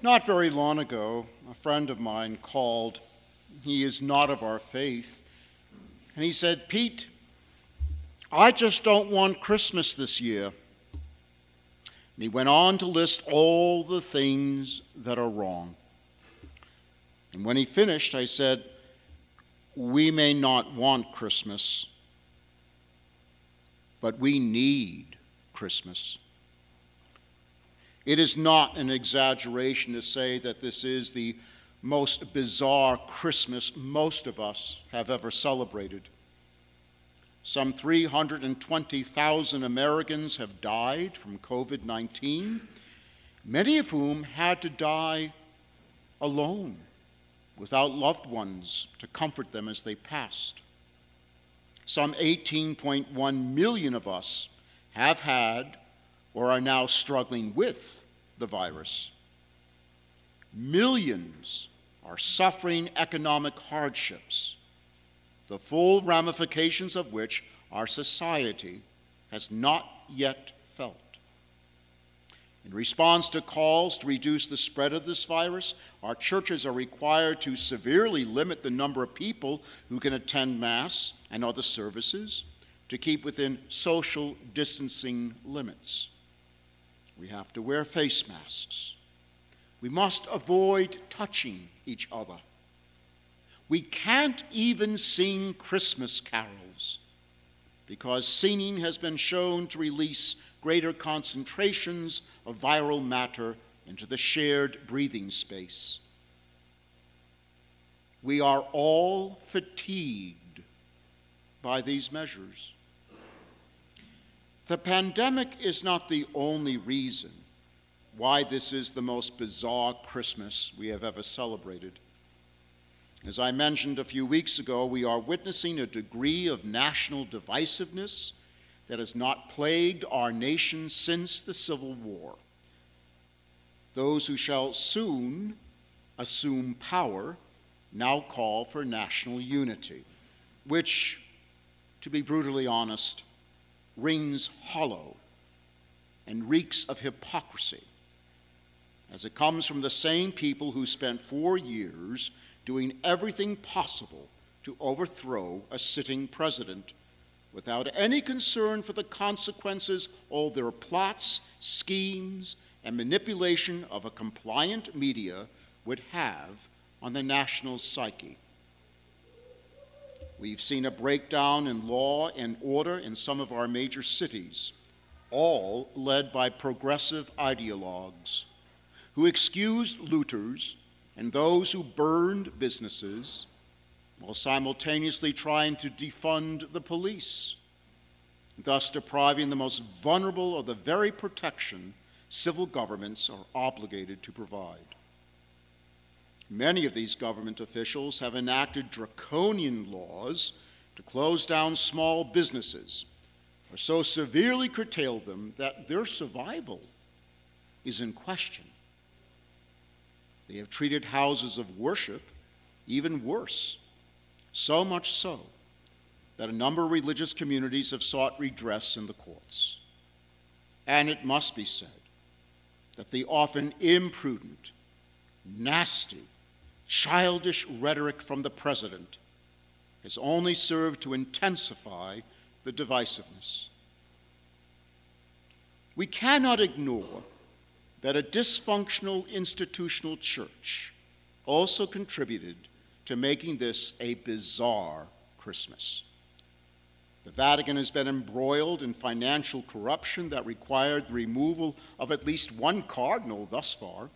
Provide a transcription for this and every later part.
Not very long ago, a friend of mine called. He is not of our faith. And he said, Pete, I just don't want Christmas this year. And he went on to list all the things that are wrong. And when he finished, I said, We may not want Christmas, but we need Christmas. It is not an exaggeration to say that this is the most bizarre Christmas most of us have ever celebrated. Some 320,000 Americans have died from COVID 19, many of whom had to die alone, without loved ones to comfort them as they passed. Some 18.1 million of us have had or are now struggling with the virus. Millions are suffering economic hardships the full ramifications of which our society has not yet felt. In response to calls to reduce the spread of this virus, our churches are required to severely limit the number of people who can attend Mass and other services to keep within social distancing limits. We have to wear face masks. We must avoid touching each other. We can't even sing Christmas carols because singing has been shown to release greater concentrations of viral matter into the shared breathing space. We are all fatigued by these measures. The pandemic is not the only reason why this is the most bizarre Christmas we have ever celebrated. As I mentioned a few weeks ago, we are witnessing a degree of national divisiveness that has not plagued our nation since the Civil War. Those who shall soon assume power now call for national unity, which, to be brutally honest, rings hollow and reeks of hypocrisy, as it comes from the same people who spent four years doing everything possible to overthrow a sitting president without any concern for the consequences all their plots, schemes, and manipulation of a compliant media would have on the national psyche. We've seen a breakdown in law and order in some of our major cities, all led by progressive ideologues who excused looters and those who burned businesses while simultaneously trying to defund the police, thus depriving the most vulnerable of the very protection civil governments are obligated to provide. Many of these government officials have enacted draconian laws to close down small businesses or so severely curtailed them that their survival is in question. They have treated houses of worship even worse, so much so that a number of religious communities have sought redress in the courts. And it must be said that the often imprudent, nasty, childish rhetoric from the president has only served to intensify the divisiveness. We cannot ignore that a dysfunctional institutional church also contributed to making this a bizarre Christmas. The Vatican has been embroiled in financial corruption that required the removal of at least one cardinal thus far.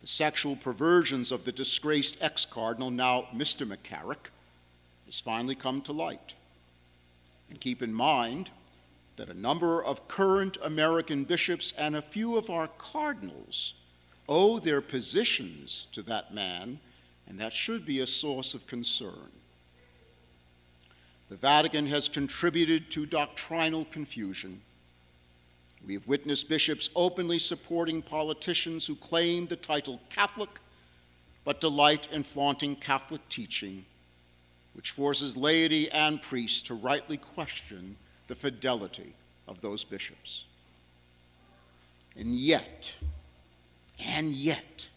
The sexual perversions of the disgraced ex cardinal, now Mr. McCarrick, has finally come to light. And keep in mind, that a number of current American bishops and a few of our cardinals owe their positions to that man, and that should be a source of concern. The Vatican has contributed to doctrinal confusion. We have witnessed bishops openly supporting politicians who claim the title Catholic but delight in flaunting Catholic teaching, which forces laity and priests to rightly question the fidelity of those bishops. And yet, And yet,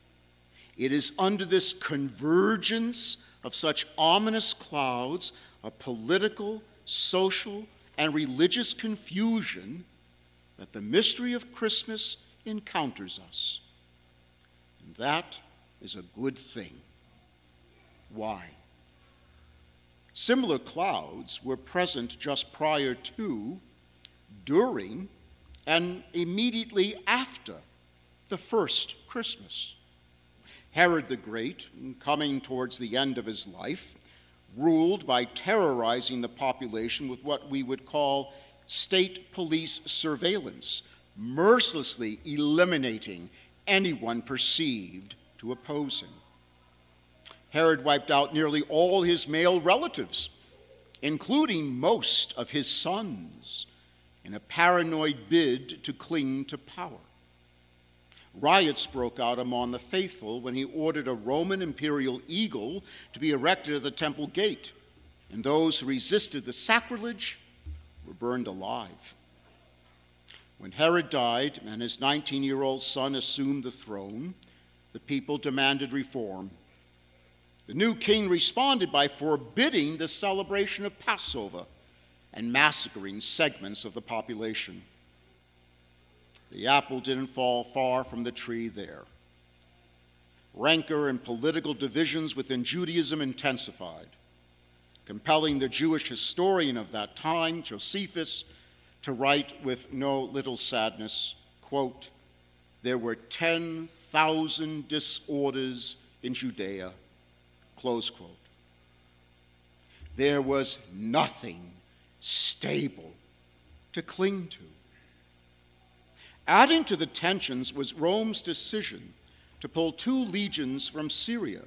it is under this convergence of such ominous clouds of political, social, and religious confusion that the mystery of Christmas encounters us. And that is a good thing. Why? Similar clouds were present just prior to, during, and immediately after the first Christmas. Herod the Great, coming towards the end of his life, ruled by terrorizing the population with what we would call state police surveillance, mercilessly eliminating anyone perceived to oppose him. Herod wiped out nearly all his male relatives, including most of his sons, in a paranoid bid to cling to power. Riots broke out among the faithful when he ordered a Roman imperial eagle to be erected at the temple gate, and those who resisted the sacrilege were burned alive. When Herod died and his 19 year old son assumed the throne, the people demanded reform. The new king responded by forbidding the celebration of Passover and massacring segments of the population. The apple didn't fall far from the tree there. Rancor and political divisions within Judaism intensified, compelling the Jewish historian of that time, Josephus, to write with no little sadness, quote, there were 10,000 disorders in Judea, close quote. There was nothing stable to cling to. Adding to the tensions was Rome's decision to pull two legions from Syria.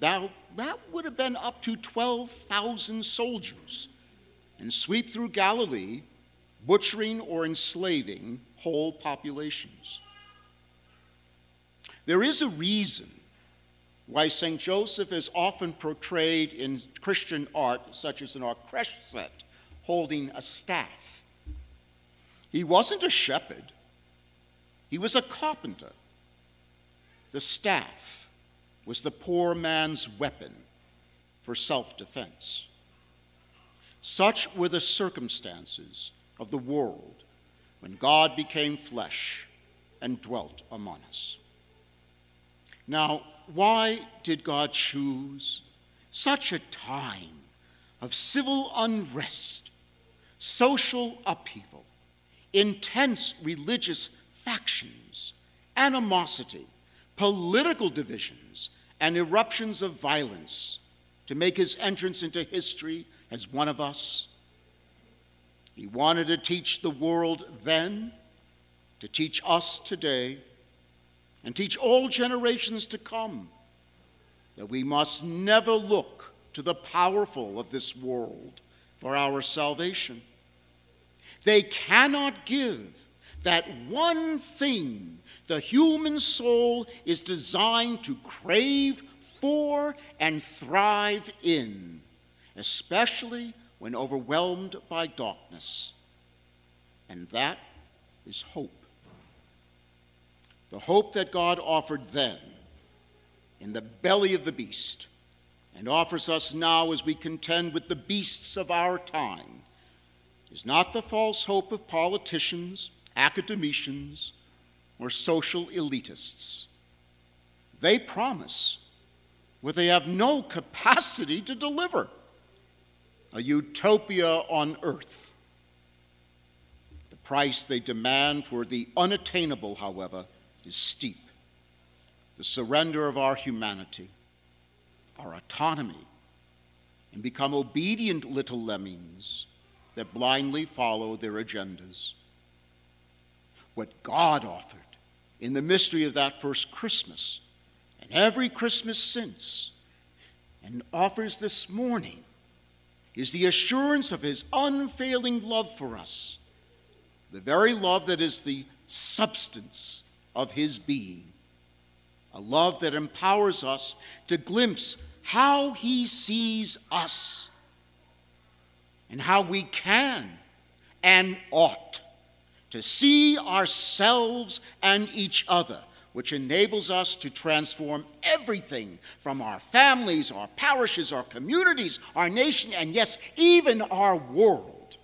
Now, that would have been up to 12,000 soldiers and sweep through Galilee, butchering or enslaving whole populations. There is a reason why St. Joseph is often portrayed in Christian art, such as in our creche set, holding a staff. He wasn't a shepherd, he was a carpenter. The staff was the poor man's weapon for self defense. Such were the circumstances of the world when God became flesh and dwelt among us. Now, why did God choose such a time of civil unrest, social upheaval, intense religious factions, animosity, political divisions, and eruptions of violence to make his entrance into history as one of us. He wanted to teach the world then, to teach us today, and teach all generations to come that we must never look to the powerful of this world for our salvation they cannot give that one thing the human soul is designed to crave for and thrive in, especially when overwhelmed by darkness. And that is hope. The hope that God offered then in the belly of the beast and offers us now as we contend with the beasts of our time is not the false hope of politicians, academicians, or social elitists. They promise what they have no capacity to deliver a utopia on earth. The price they demand for the unattainable, however, is steep. The surrender of our humanity, our autonomy, and become obedient little lemmings that blindly follow their agendas. What God offered in the mystery of that first Christmas and every Christmas since, and offers this morning, is the assurance of his unfailing love for us, the very love that is the substance of his being, a love that empowers us to glimpse how he sees us and how we can and ought to see ourselves and each other which enables us to transform everything from our families, our parishes, our communities, our nation, and yes, even our world,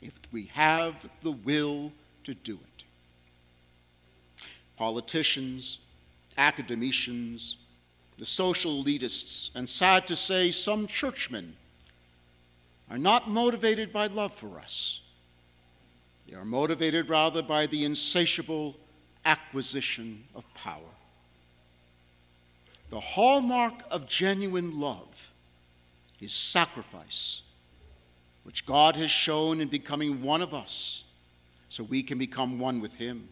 if we have the will to do it. Politicians, academicians, the social elitists, and sad to say, some churchmen are not motivated by love for us. They are motivated rather by the insatiable acquisition of power. The hallmark of genuine love is sacrifice, which God has shown in becoming one of us so we can become one with Him,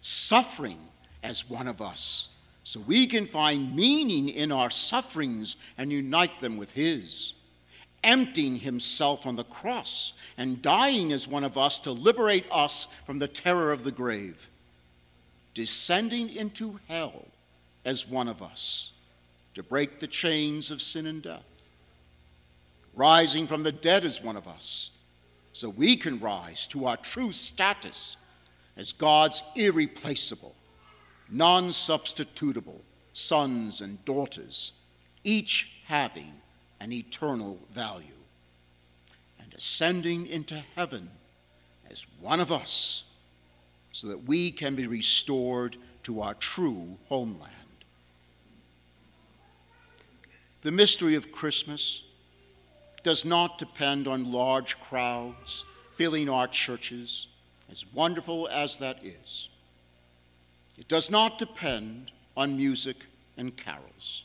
suffering as one of us so we can find meaning in our sufferings and unite them with His emptying himself on the cross and dying as one of us to liberate us from the terror of the grave descending into hell as one of us to break the chains of sin and death, rising from the dead as one of us, so we can rise to our true status as God's irreplaceable, non substitutable sons and daughters, each having an eternal value, and ascending into heaven as one of us so that we can be restored to our true homeland. The mystery of Christmas does not depend on large crowds filling our churches, as wonderful as that is. It does not depend on music and carols.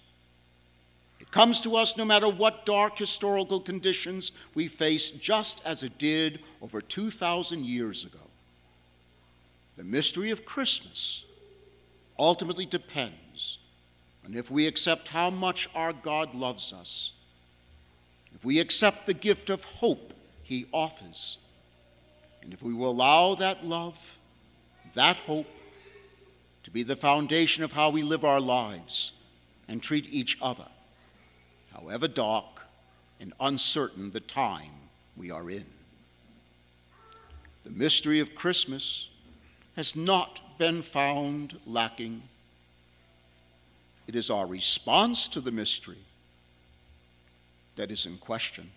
It comes to us no matter what dark historical conditions we face, just as it did over 2,000 years ago. The mystery of Christmas ultimately depends on if we accept how much our God loves us, if we accept the gift of hope He offers, and if we will allow that love, that hope, to be the foundation of how we live our lives and treat each other, however dark and uncertain the time we are in. The mystery of Christmas has not been found lacking. It is our response to the mystery that is in question.